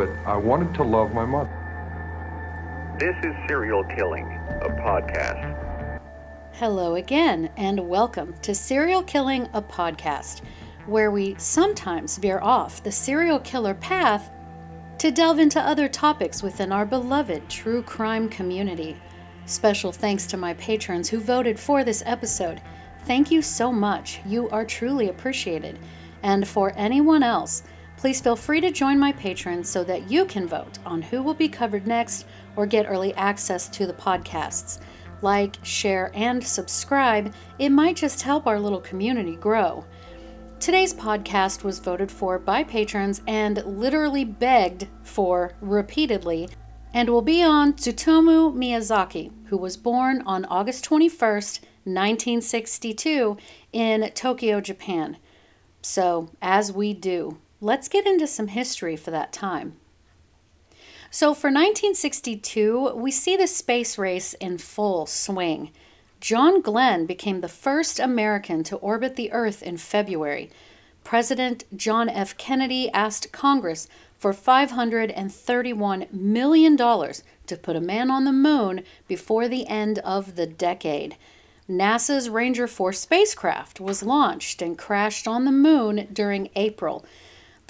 but I wanted to love my mother. This is Serial Killing, a podcast. Hello again, and welcome to Serial Killing, a podcast, where we sometimes veer off the serial killer path to delve into other topics within our beloved true crime community. Special thanks to my patrons who voted for this episode. Thank you so much. You are truly appreciated. And for anyone else, please feel free to join my patrons so that you can vote on who will be covered next or get early access to the podcasts. Like, share, and subscribe. It might just help our little community grow. Today's podcast was voted for by patrons and literally begged for repeatedly, and will be on Tsutomu Miyazaki, who was born on August 21st, 1962, in Tokyo, Japan. So, as we do, let's get into some history for that time. So, for 1962, we see the space race in full swing. John Glenn became the first American to orbit the Earth in February. President John F. Kennedy asked Congress for $531 million to put a man on the moon before the end of the decade. NASA's Ranger 4 spacecraft was launched and crashed on the moon during April.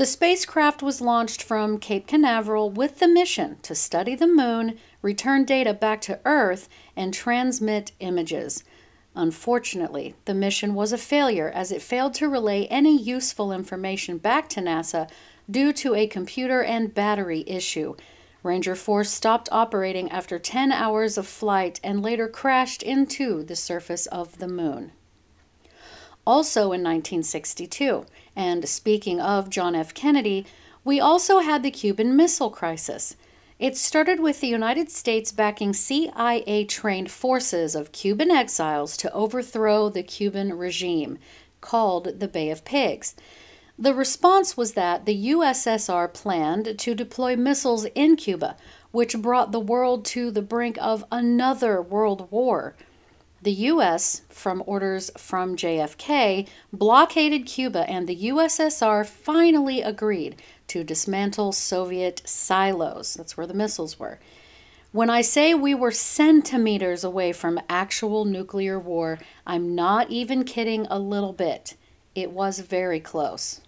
The spacecraft was launched from Cape Canaveral with the mission to study the moon, return data back to Earth, and transmit images. Unfortunately, the mission was a failure as it failed to relay any useful information back to NASA due to a computer and battery issue. Ranger 4 stopped operating after 10 hours of flight and later crashed into the surface of the moon. Also in 1962, and speaking of John F. Kennedy, we also had the Cuban Missile Crisis. It started with the United States backing CIA trained forces of Cuban exiles to overthrow the Cuban regime, called the Bay of Pigs. The response was that the USSR planned to deploy missiles in Cuba, which brought the world to the brink of another world war. The U.S., from orders from JFK, blockaded Cuba, and the USSR finally agreed to dismantle Soviet silos. That's where the missiles were. When I say we were centimeters away from actual nuclear war, I'm not even kidding a little bit. It was very close.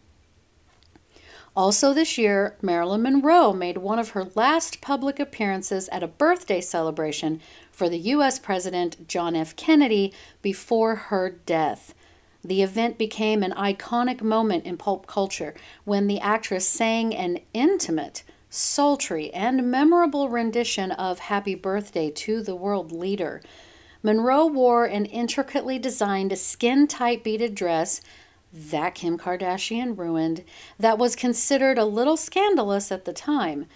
Also, this year, Marilyn Monroe made one of her last public appearances at a birthday celebration for the U.S. President John F. Kennedy before her death. The event became an iconic moment in pulp culture when the actress sang an intimate, sultry, and memorable rendition of Happy Birthday to the world leader. Monroe wore an intricately designed skin tight beaded dress that Kim Kardashian ruined, that was considered a little scandalous at the time.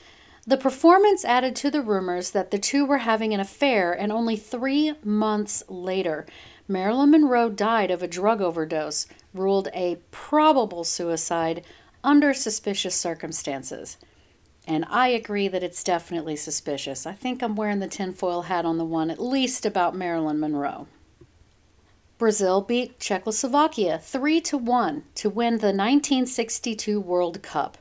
The performance added to the rumors that the two were having an affair, and only three months later, Marilyn Monroe died of a drug overdose, ruled a probable suicide under suspicious circumstances. And I agree that it's definitely suspicious. I think I'm wearing the tinfoil hat on the one, at least about Marilyn Monroe. Brazil beat Czechoslovakia 3 to 1 to win the 1962 World Cup.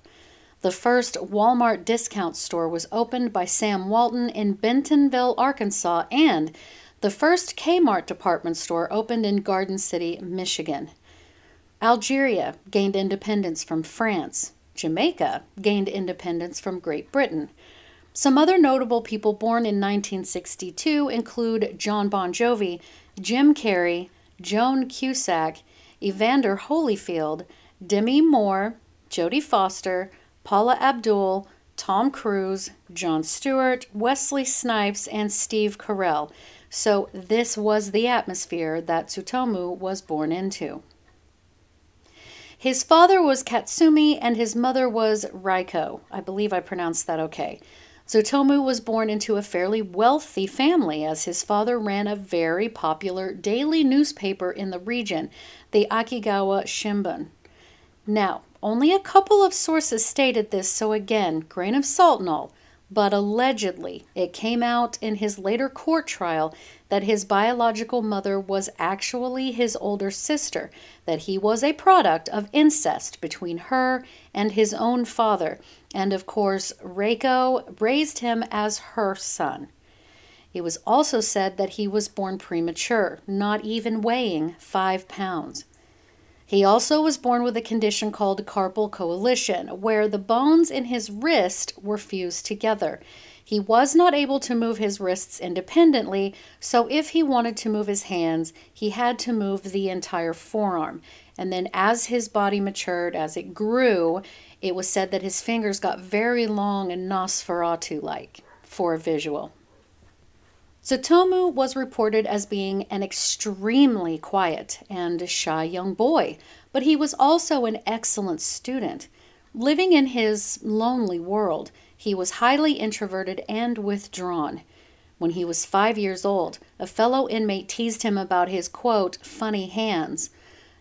The first Walmart discount store was opened by Sam Walton in Bentonville, Arkansas, and the first Kmart department store opened in Garden City, Michigan. Algeria gained independence from France. Jamaica gained independence from Great Britain. Some other notable people born in 1962 include Jon Bon Jovi, Jim Carrey, Joan Cusack, Evander Holyfield, Demi Moore, Jodie Foster, Paula Abdul, Tom Cruise, Jon Stewart, Wesley Snipes, and Steve Carell. So, this was the atmosphere that Tsutomu was born into. His father was Katsumi and his mother was Raiko. I believe I pronounced that okay. Tsutomu was born into a fairly wealthy family as his father ran a very popular daily newspaper in the region, the Akigawa Shimbun. Now, only a couple of sources stated this, so again, grain of salt and all, but allegedly it came out in his later court trial that his biological mother was actually his older sister, that he was a product of incest between her and his own father, and of course, Reiko raised him as her son. It was also said that he was born premature, not even weighing five pounds. He also was born with a condition called carpal coalition, where the bones in his wrist were fused together. He was not able to move his wrists independently, so if he wanted to move his hands, he had to move the entire forearm. And then, as his body matured, as it grew, it was said that his fingers got very long and Nosferatu like for a visual. Tsutomu was reported as being an extremely quiet and shy young boy, but he was also an excellent student. Living in his lonely world, he was highly introverted and withdrawn. When he was five years old, a fellow inmate teased him about his quote, funny hands.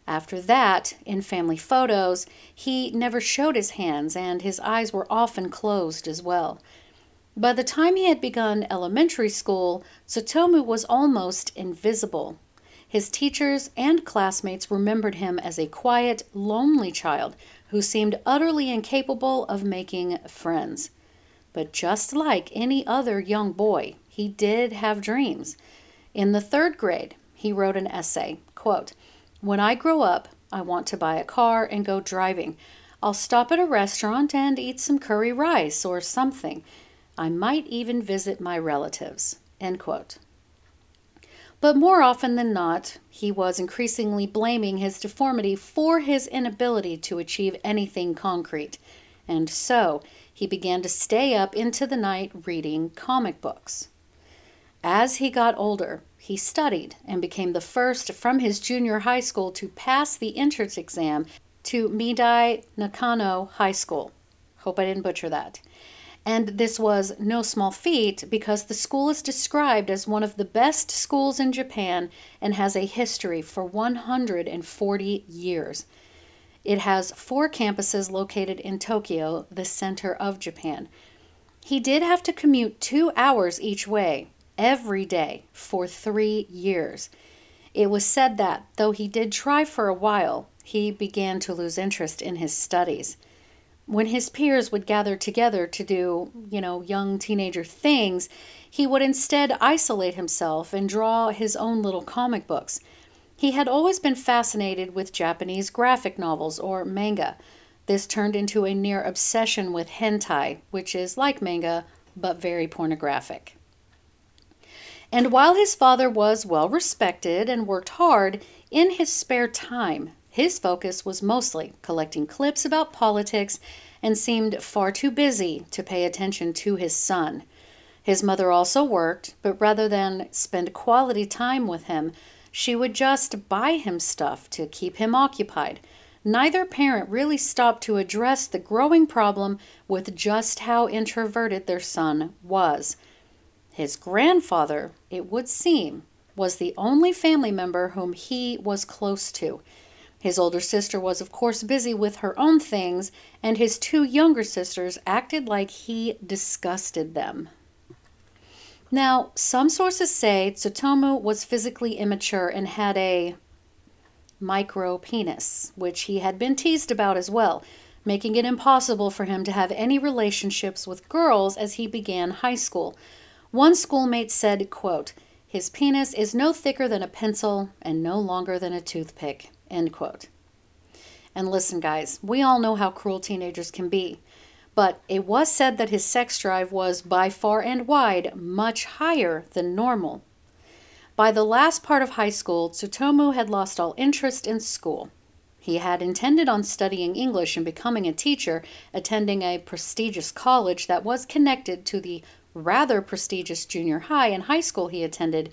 After that, in family photos, he never showed his hands and his eyes were often closed as well. By the time he had begun elementary school, Tsutomu was almost invisible. His teachers and classmates remembered him as a quiet, lonely child who seemed utterly incapable of making friends. But just like any other young boy, he did have dreams. In the third grade, he wrote an essay, quote, when I grow up, I want to buy a car and go driving. I'll stop at a restaurant and eat some curry rice or something. I might even visit my relatives. End quote. But more often than not, he was increasingly blaming his deformity for his inability to achieve anything concrete. And so he began to stay up into the night reading comic books. As he got older, he studied and became the first from his junior high school to pass the entrance exam to Midai Nakano High School. Hope I didn't butcher that. And this was no small feat because the school is described as one of the best schools in Japan and has a history for 140 years. It has four campuses located in Tokyo, the center of Japan. He did have to commute two hours each way, every day for three years. It was said that, though he did try for a while, he began to lose interest in his studies. When his peers would gather together to do, you know, young teenager things, he would instead isolate himself and draw his own little comic books. He had always been fascinated with Japanese graphic novels or manga. This turned into a near obsession with hentai, which is like manga but very pornographic. And while his father was well respected and worked hard, in his spare time, his focus was mostly collecting clips about politics and seemed far too busy to pay attention to his son. His mother also worked, but rather than spend quality time with him, she would just buy him stuff to keep him occupied. Neither parent really stopped to address the growing problem with just how introverted their son was. His grandfather, it would seem, was the only family member whom he was close to. His older sister was, of course, busy with her own things, and his two younger sisters acted like he disgusted them. Now, some sources say Tsutomu was physically immature and had a micro penis, which he had been teased about as well, making it impossible for him to have any relationships with girls as he began high school. One schoolmate said, quote, his penis is no thicker than a pencil and no longer than a toothpick, end quote. And listen, guys, we all know how cruel teenagers can be. But it was said that his sex drive was by far and wide much higher than normal. By the last part of high school, Tsutomu had lost all interest in school. He had intended on studying English and becoming a teacher, attending a prestigious college that was connected to the rather prestigious junior high and high school he attended,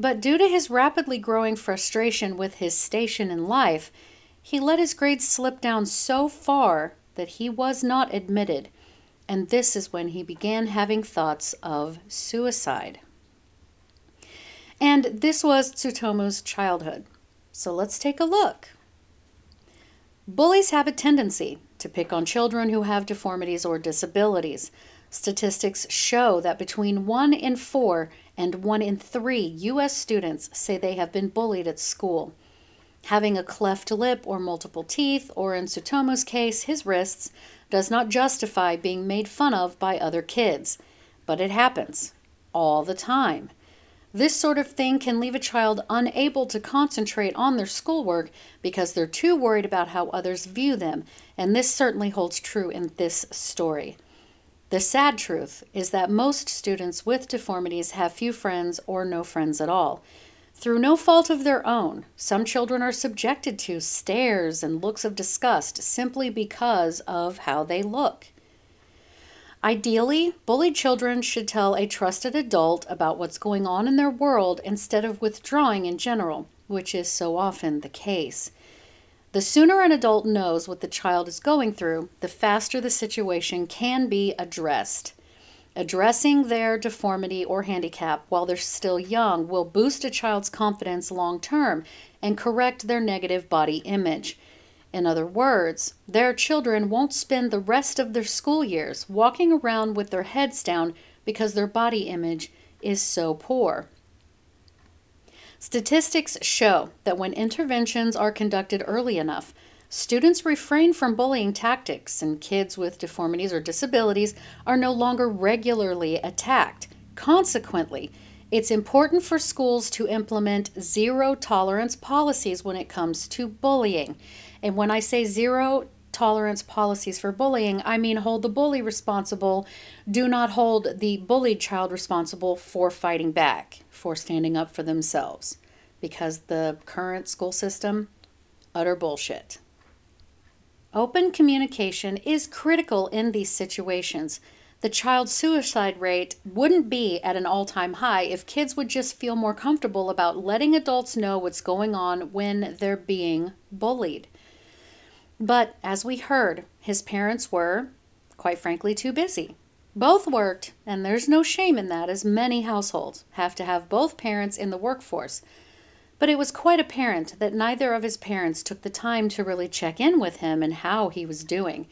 but due to his rapidly growing frustration with his station in life, he let his grades slip down so far that he was not admitted. and this is when he began having thoughts of suicide. And this was Tsutomu's childhood. So let's take a look. Bullies have a tendency to pick on children who have deformities or disabilities. Statistics show that between 1 in 4 and 1 in 3 U.S. students say they have been bullied at school. Having a cleft lip or multiple teeth, or in Tsutomu's case, his wrists, does not justify being made fun of by other kids. But it happens all the time. This sort of thing can leave a child unable to concentrate on their schoolwork because they're too worried about how others view them, and this certainly holds true in this story. The sad truth is that most students with deformities have few friends or no friends at all. Through no fault of their own, some children are subjected to stares and looks of disgust simply because of how they look. Ideally, bullied children should tell a trusted adult about what's going on in their world instead of withdrawing in general, which is so often the case. The sooner an adult knows what the child is going through, the faster the situation can be addressed. Addressing their deformity or handicap while they're still young will boost a child's confidence long term and correct their negative body image. In other words, their children won't spend the rest of their school years walking around with their heads down because their body image is so poor. Statistics show that when interventions are conducted early enough, students refrain from bullying tactics and kids with deformities or disabilities are no longer regularly attacked. Consequently, it's important for schools to implement zero tolerance policies when it comes to bullying. And when I say zero tolerance policies for bullying, I mean hold the bully responsible. Do not hold the bullied child responsible for fighting back, for standing up for themselves. Because the current school system, utter bullshit. Open communication is critical in these situations. The child suicide rate wouldn't be at an all time high if kids would just feel more comfortable about letting adults know what's going on when they're being bullied. But as we heard, his parents were, quite frankly, too busy. Both worked, and there's no shame in that, as many households have to have both parents in the workforce. But it was quite apparent that neither of his parents took the time to really check in with him and how he was doing.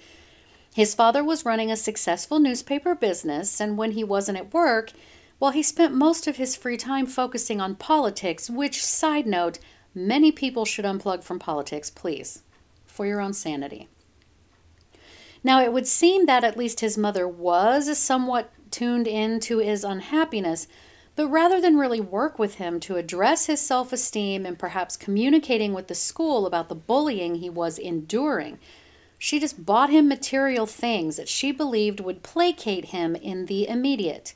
His father was running a successful newspaper business, and when he wasn't at work, well, he spent most of his free time focusing on politics, which, side note, many people should unplug from politics, please for your own sanity. Now, it would seem that at least his mother was somewhat tuned in to his unhappiness, but rather than really work with him to address his self esteem and perhaps communicating with the school about the bullying he was enduring, she just bought him material things that she believed would placate him in the immediate.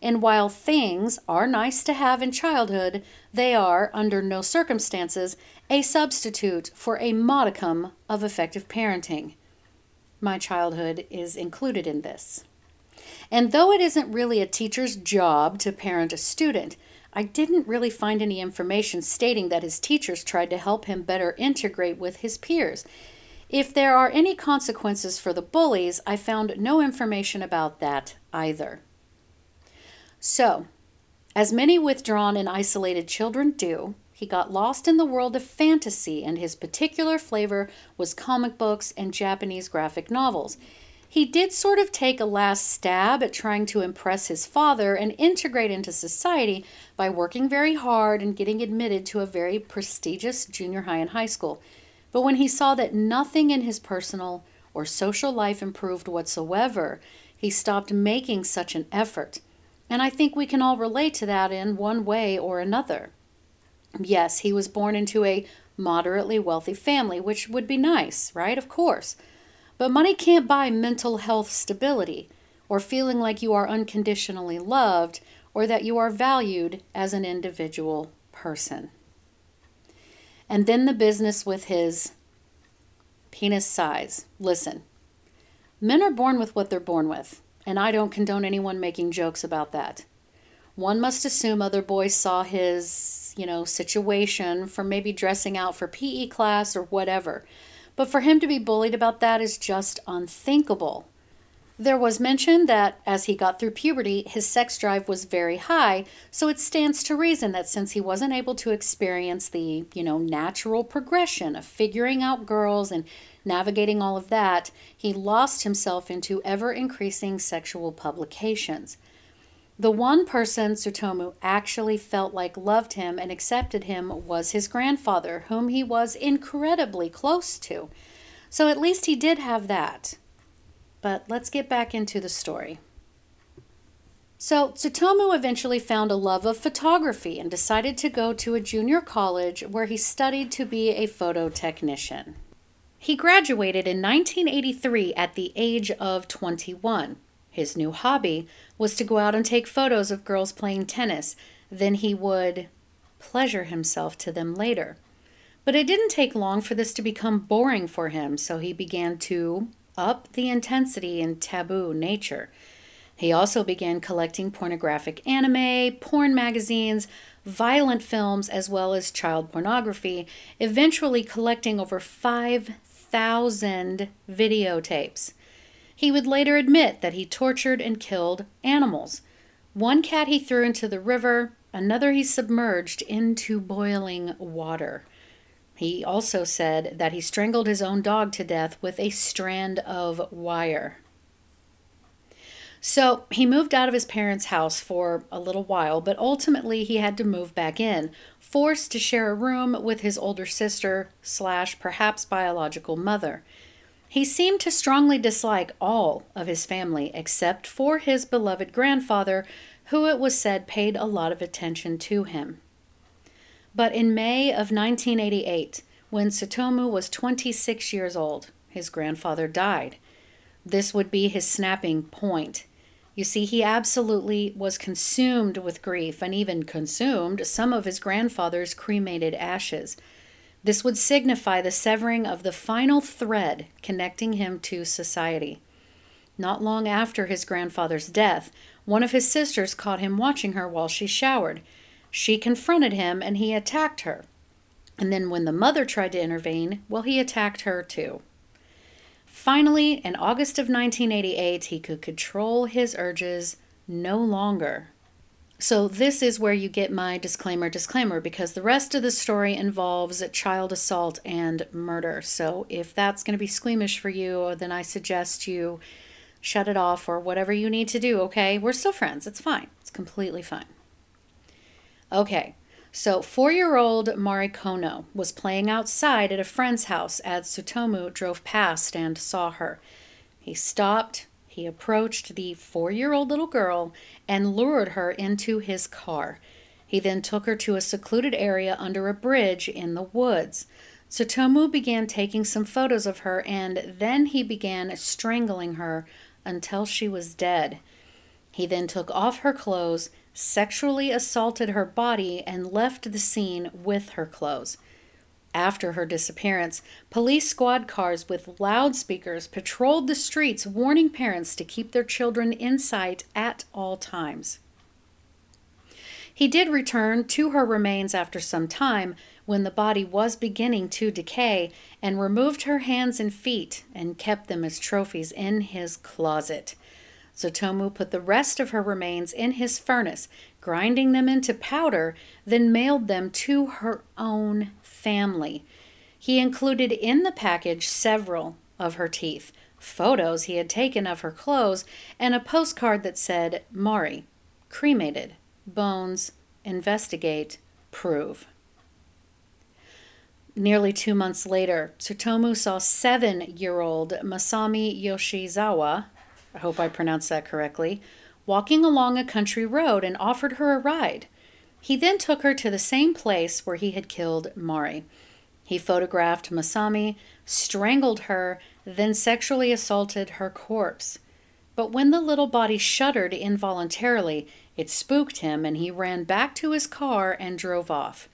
And while things are nice to have in childhood, they are, under no circumstances, a substitute for a modicum of effective parenting. My childhood is included in this. And though it isn't really a teacher's job to parent a student, I didn't really find any information stating that his teachers tried to help him better integrate with his peers. If there are any consequences for the bullies, I found no information about that either. So, as many withdrawn and isolated children do, he got lost in the world of fantasy, and his particular flavor was comic books and Japanese graphic novels. He did sort of take a last stab at trying to impress his father and integrate into society by working very hard and getting admitted to a very prestigious junior high and high school. But when he saw that nothing in his personal or social life improved whatsoever, he stopped making such an effort. And I think we can all relate to that in one way or another. Yes, he was born into a moderately wealthy family, which would be nice, right? Of course. But money can't buy mental health stability, or feeling like you are unconditionally loved, or that you are valued as an individual person. And then the business with his penis size. Listen, men are born with what they're born with and I don't condone anyone making jokes about that. One must assume other boys saw his, you know, situation from maybe dressing out for PE class or whatever. But for him to be bullied about that is just unthinkable. There was mention that as he got through puberty, his sex drive was very high, so it stands to reason that since he wasn't able to experience the, you know, natural progression of figuring out girls and navigating all of that, he lost himself into ever increasing sexual publications. The one person Tsutomu actually felt like loved him and accepted him was his grandfather, whom he was incredibly close to. So at least he did have that. But let's get back into the story. So, Tsutomu eventually found a love of photography and decided to go to a junior college where he studied to be a photo technician. He graduated in 1983 at the age of 21. His new hobby was to go out and take photos of girls playing tennis. Then he would pleasure himself to them later. But it didn't take long for this to become boring for him, so he began to up the intensity and taboo nature. He also began collecting pornographic anime, porn magazines, violent films, as well as child pornography, eventually collecting over 5,000 videotapes. He would later admit that he tortured and killed animals. One cat he threw into the river, another he submerged into boiling water. He also said that he strangled his own dog to death with a strand of wire. So he moved out of his parents' house for a little while, but ultimately he had to move back in, forced to share a room with his older sister slash perhaps biological mother. He seemed to strongly dislike all of his family except for his beloved grandfather, who it was said paid a lot of attention to him. But in May of 1988, when Tsutomu was 26 years old, his grandfather died. This would be his snapping point. You see, he absolutely was consumed with grief and even consumed some of his grandfather's cremated ashes. This would signify the severing of the final thread connecting him to society. Not long after his grandfather's death, one of his sisters caught him watching her while she showered. She confronted him and he attacked her. And then when the mother tried to intervene, well, he attacked her too. Finally, in August of 1988, he could control his urges no longer. So, this is where you get my disclaimer disclaimer because the rest of the story involves child assault and murder. So, if that's going to be squeamish for you, then I suggest you shut it off or whatever you need to do, okay? We're still friends. It's fine. It's completely fine. Okay, so four year old Mari Kono was playing outside at a friend's house as Tsutomu drove past and saw her. He stopped, he approached the four year old little girl and lured her into his car. He then took her to a secluded area under a bridge in the woods. Tsutomu began taking some photos of her and then he began strangling her until she was dead. He then took off her clothes sexually assaulted her body, and left the scene with her clothes. After her disappearance, police squad cars with loudspeakers patrolled the streets, warning parents to keep their children in sight at all times. He did return to her remains after some time when the body was beginning to decay and removed her hands and feet and kept them as trophies in his closet. Tsutomu put the rest of her remains in his furnace, grinding them into powder, then mailed them to her own family. He included in the package several of her teeth, photos he had taken of her clothes, and a postcard that said, Mari, cremated, bones, investigate, prove. Nearly two months later, Tsutomu saw seven year old Masami Yoshizawa, I hope I pronounced that correctly, walking along a country road and offered her a ride. He then took her to the same place where he had killed Mari. He photographed Masami, strangled her, then sexually assaulted her corpse. But when the little body shuddered involuntarily, it spooked him and he ran back to his car and drove off.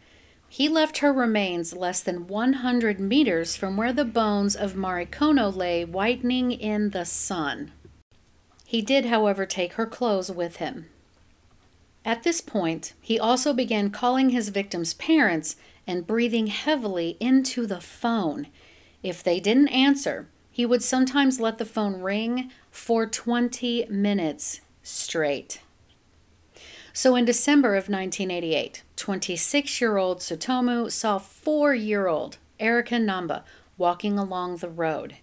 He left her remains less than 100 meters from where the bones of Mari Kono lay whitening in the sun. He did, however, take her clothes with him. At this point, he also began calling his victims' parents and breathing heavily into the phone. If they didn't answer, he would sometimes let the phone ring for 20 minutes straight. So in December of 1988, 26 year old Tsutomu saw four year old Erika Namba walking along the road.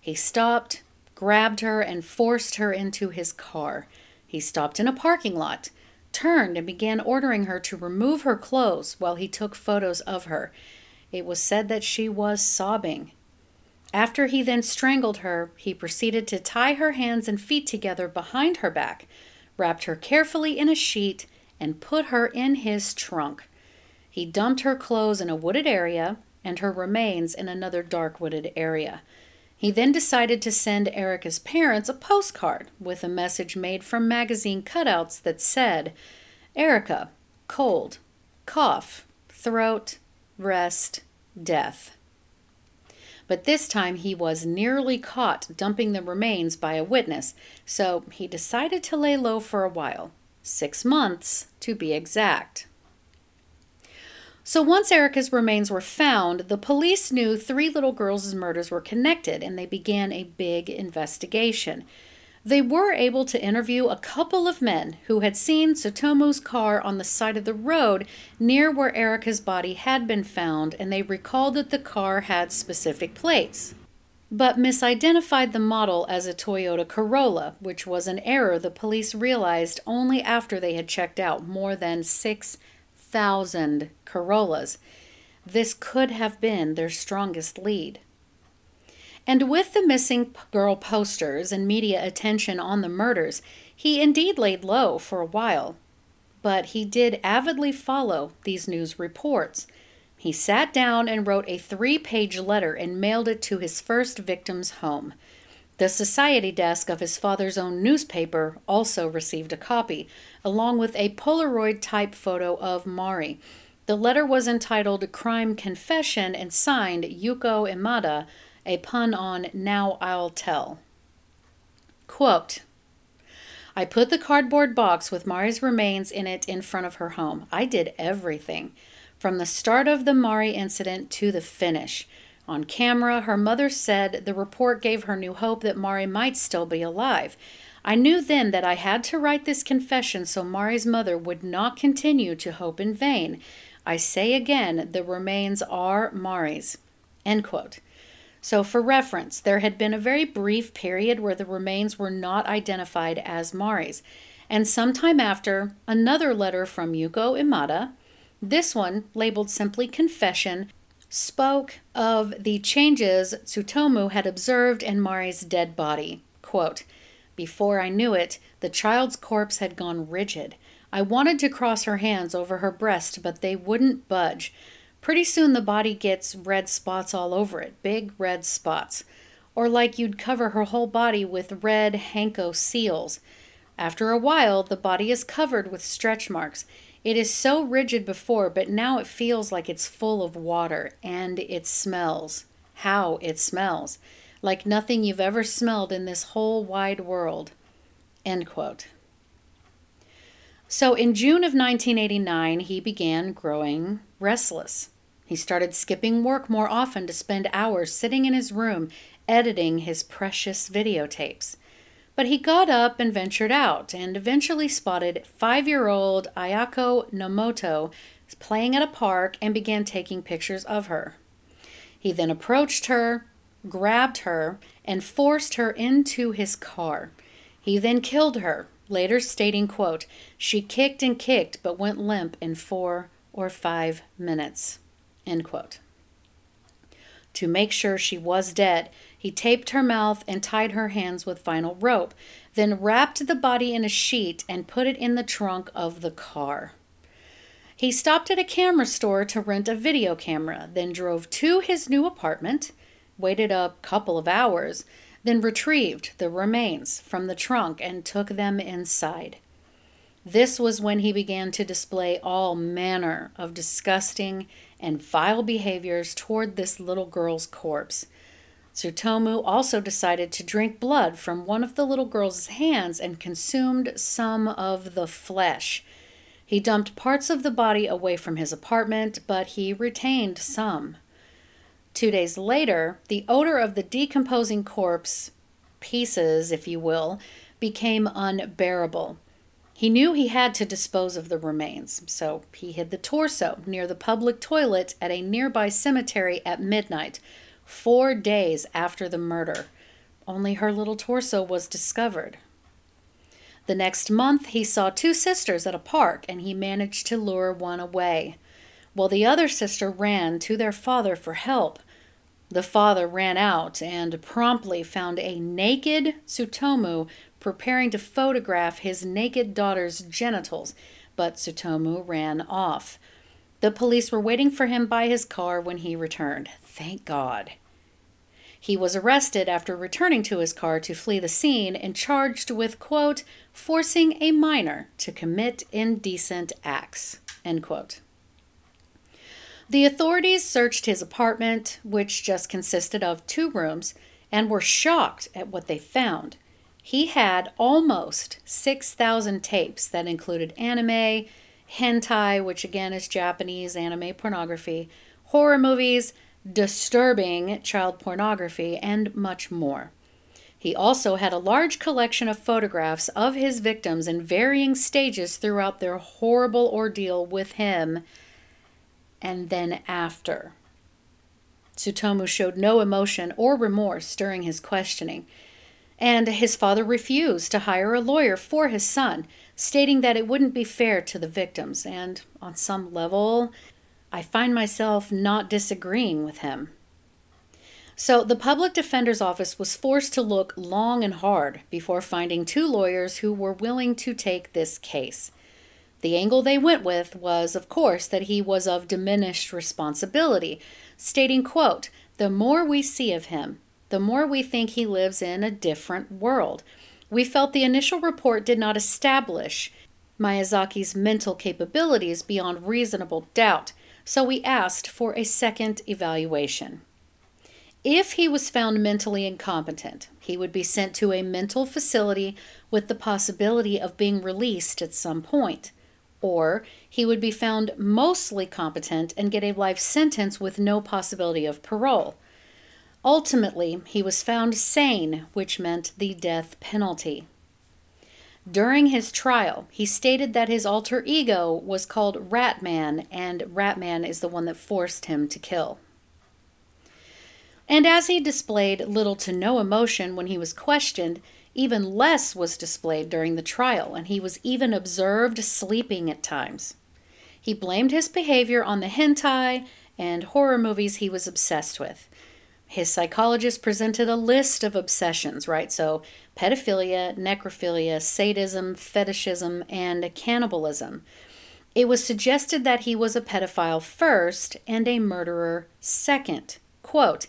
He stopped, grabbed her, and forced her into his car. He stopped in a parking lot, turned, and began ordering her to remove her clothes while he took photos of her. It was said that she was sobbing. After he then strangled her, he proceeded to tie her hands and feet together behind her back, wrapped her carefully in a sheet, and put her in his trunk. He dumped her clothes in a wooded area and her remains in another dark wooded area. He then decided to send Erika's parents a postcard with a message made from magazine cutouts that said, Erica, cold, cough, throat, rest, death but this time he was nearly caught dumping the remains by a witness, so he decided to lay low for a while six months to be exact. So once Erika's remains were found, the police knew three little girls' murders were connected and they began a big investigation. They were able to interview a couple of men who had seen Tsutomu's car on the side of the road near where Erika's body had been found, and they recalled that the car had specific plates, but misidentified the model as a Toyota Corolla, which was an error the police realized only after they had checked out more than 6,000 Corollas. This could have been their strongest lead. And with the missing girl posters and media attention on the murders, he indeed laid low for a while. But he did avidly follow these news reports. He sat down and wrote a three page letter and mailed it to his first victim's home. The society desk of his father's own newspaper also received a copy, along with a Polaroid type photo of Mari. The letter was entitled Crime Confession and signed Yuko Imada, a pun on Now I'll Tell. Quote I put the cardboard box with Mari's remains in it in front of her home. I did everything, from the start of the Mari incident to the finish. On camera, her mother said the report gave her new hope that Mari might still be alive. I knew then that I had to write this confession so Mari's mother would not continue to hope in vain. I say again, the remains are Mari's. End quote. So, for reference, there had been a very brief period where the remains were not identified as Mari's. And sometime after, another letter from Yuko Imada, this one labeled simply Confession, spoke of the changes Tsutomu had observed in Mari's dead body. Quote, Before I knew it, the child's corpse had gone rigid. I wanted to cross her hands over her breast, but they wouldn't budge. Pretty soon the body gets red spots all over it, big red spots. Or like you'd cover her whole body with red Hanko seals. After a while, the body is covered with stretch marks. It is so rigid before, but now it feels like it's full of water, and it smells. How it smells. Like nothing you've ever smelled in this whole wide world. End quote. So in June of 1989, he began growing restless. He started skipping work more often to spend hours sitting in his room editing his precious videotapes. But he got up and ventured out and eventually spotted five year old Ayako Nomoto playing at a park and began taking pictures of her. He then approached her, grabbed her, and forced her into his car. He then killed her later stating, quote, she kicked and kicked but went limp in four or five minutes, end quote. To make sure she was dead, he taped her mouth and tied her hands with vinyl rope, then wrapped the body in a sheet and put it in the trunk of the car. He stopped at a camera store to rent a video camera, then drove to his new apartment, waited a couple of hours, then retrieved the remains from the trunk and took them inside. This was when he began to display all manner of disgusting and vile behaviors toward this little girl's corpse. Tsutomu also decided to drink blood from one of the little girl's hands and consumed some of the flesh. He dumped parts of the body away from his apartment, but he retained some. Two days later, the odor of the decomposing corpse, pieces, if you will, became unbearable. He knew he had to dispose of the remains, so he hid the torso near the public toilet at a nearby cemetery at midnight, four days after the murder. Only her little torso was discovered. The next month, he saw two sisters at a park and he managed to lure one away, while the other sister ran to their father for help. The father ran out and promptly found a naked Tsutomu preparing to photograph his naked daughter's genitals, but Tsutomu ran off. The police were waiting for him by his car when he returned. Thank God. He was arrested after returning to his car to flee the scene and charged with, quote, forcing a minor to commit indecent acts, end quote. The authorities searched his apartment, which just consisted of two rooms, and were shocked at what they found. He had almost 6,000 tapes that included anime, hentai, which again is Japanese anime pornography, horror movies, disturbing child pornography, and much more. He also had a large collection of photographs of his victims in varying stages throughout their horrible ordeal with him and then after. Tsutomu showed no emotion or remorse during his questioning, and his father refused to hire a lawyer for his son, stating that it wouldn't be fair to the victims, and on some level, I find myself not disagreeing with him. So, the public defender's office was forced to look long and hard before finding two lawyers who were willing to take this case. The angle they went with was, of course, that he was of diminished responsibility, stating, quote, "The more we see of him, the more we think he lives in a different world. We felt the initial report did not establish Miyazaki's mental capabilities beyond reasonable doubt, so we asked for a second evaluation. If he was found mentally incompetent, he would be sent to a mental facility with the possibility of being released at some point or he would be found mostly competent and get a life sentence with no possibility of parole. Ultimately, he was found sane, which meant the death penalty. During his trial, he stated that his alter ego was called Ratman, and Ratman is the one that forced him to kill. And as he displayed little to no emotion when he was questioned, even less was displayed during the trial, and he was even observed sleeping at times. He blamed his behavior on the hentai and horror movies he was obsessed with. His psychologist presented a list of obsessions, right? So, pedophilia, necrophilia, sadism, fetishism, and cannibalism. It was suggested that he was a pedophile first and a murderer second. Quote,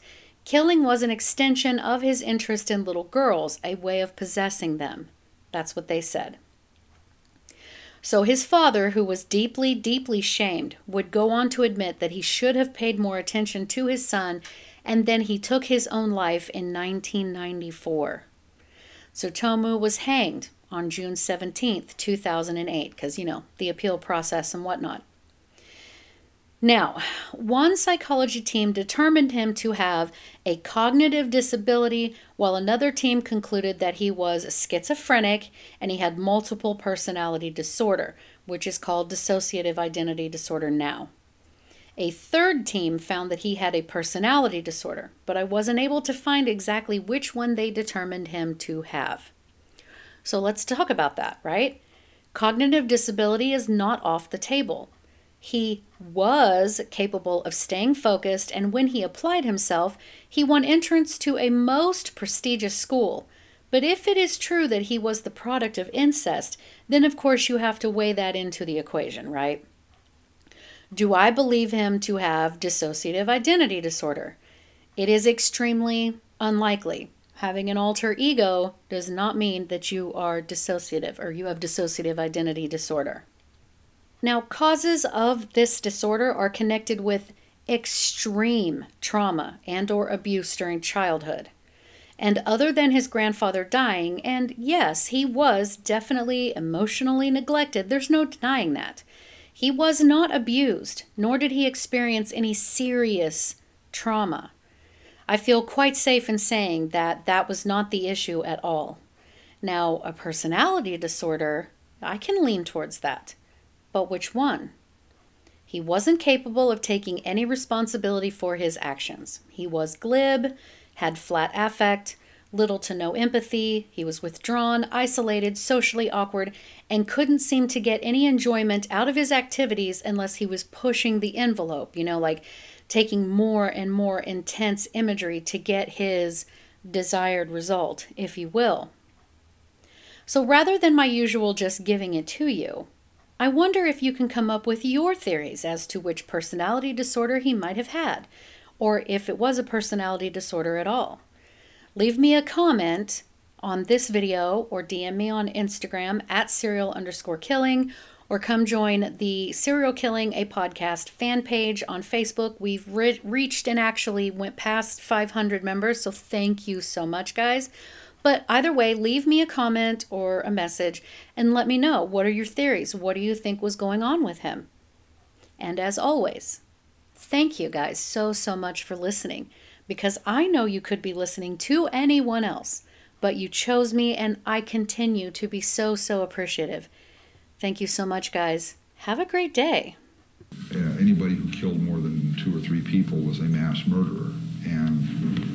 Killing was an extension of his interest in little girls, a way of possessing them. That's what they said. So his father, who was deeply, deeply shamed, would go on to admit that he should have paid more attention to his son, and then he took his own life in 1994. Tsutomu was hanged on June 17th, 2008, because, you know, the appeal process and whatnot. Now, one psychology team determined him to have a cognitive disability, while another team concluded that he was schizophrenic and he had multiple personality disorder, which is called dissociative identity disorder now. A third team found that he had a personality disorder, but I wasn't able to find exactly which one they determined him to have. So let's talk about that, right? Cognitive disability is not off the table. He was capable of staying focused, and when he applied himself, he won entrance to a most prestigious school. But if it is true that he was the product of incest, then of course you have to weigh that into the equation, right? Do I believe him to have dissociative identity disorder? It is extremely unlikely. Having an alter ego does not mean that you are dissociative or you have dissociative identity disorder. Now, causes of this disorder are connected with extreme trauma and or abuse during childhood. And other than his grandfather dying, and yes, he was definitely emotionally neglected, there's no denying that. He was not abused, nor did he experience any serious trauma. I feel quite safe in saying that that was not the issue at all. Now, a personality disorder, I can lean towards that. But which one? He wasn't capable of taking any responsibility for his actions. He was glib, had flat affect, little to no empathy, he was withdrawn, isolated, socially awkward, and couldn't seem to get any enjoyment out of his activities unless he was pushing the envelope, you know, like taking more and more intense imagery to get his desired result, if you will. So rather than my usual just giving it to you, I wonder if you can come up with your theories as to which personality disorder he might have had, or if it was a personality disorder at all. Leave me a comment on this video or DM me on Instagram at serial underscore killing or come join the Serial Killing a Podcast fan page on Facebook. We've re- reached and actually went past 500 members, so thank you so much, guys. But either way, leave me a comment or a message and let me know what are your theories? What do you think was going on with him? And as always, thank you guys so, so much for listening because I know you could be listening to anyone else, but you chose me and I continue to be so, so appreciative. Thank you so much, guys. Have a great day. Uh, anybody who killed more than two or three people was a mass murderer. And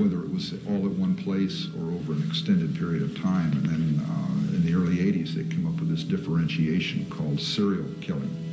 whether it was all at one place or over an extended period of time. And then uh, in the early 80s, they came up with this differentiation called serial killing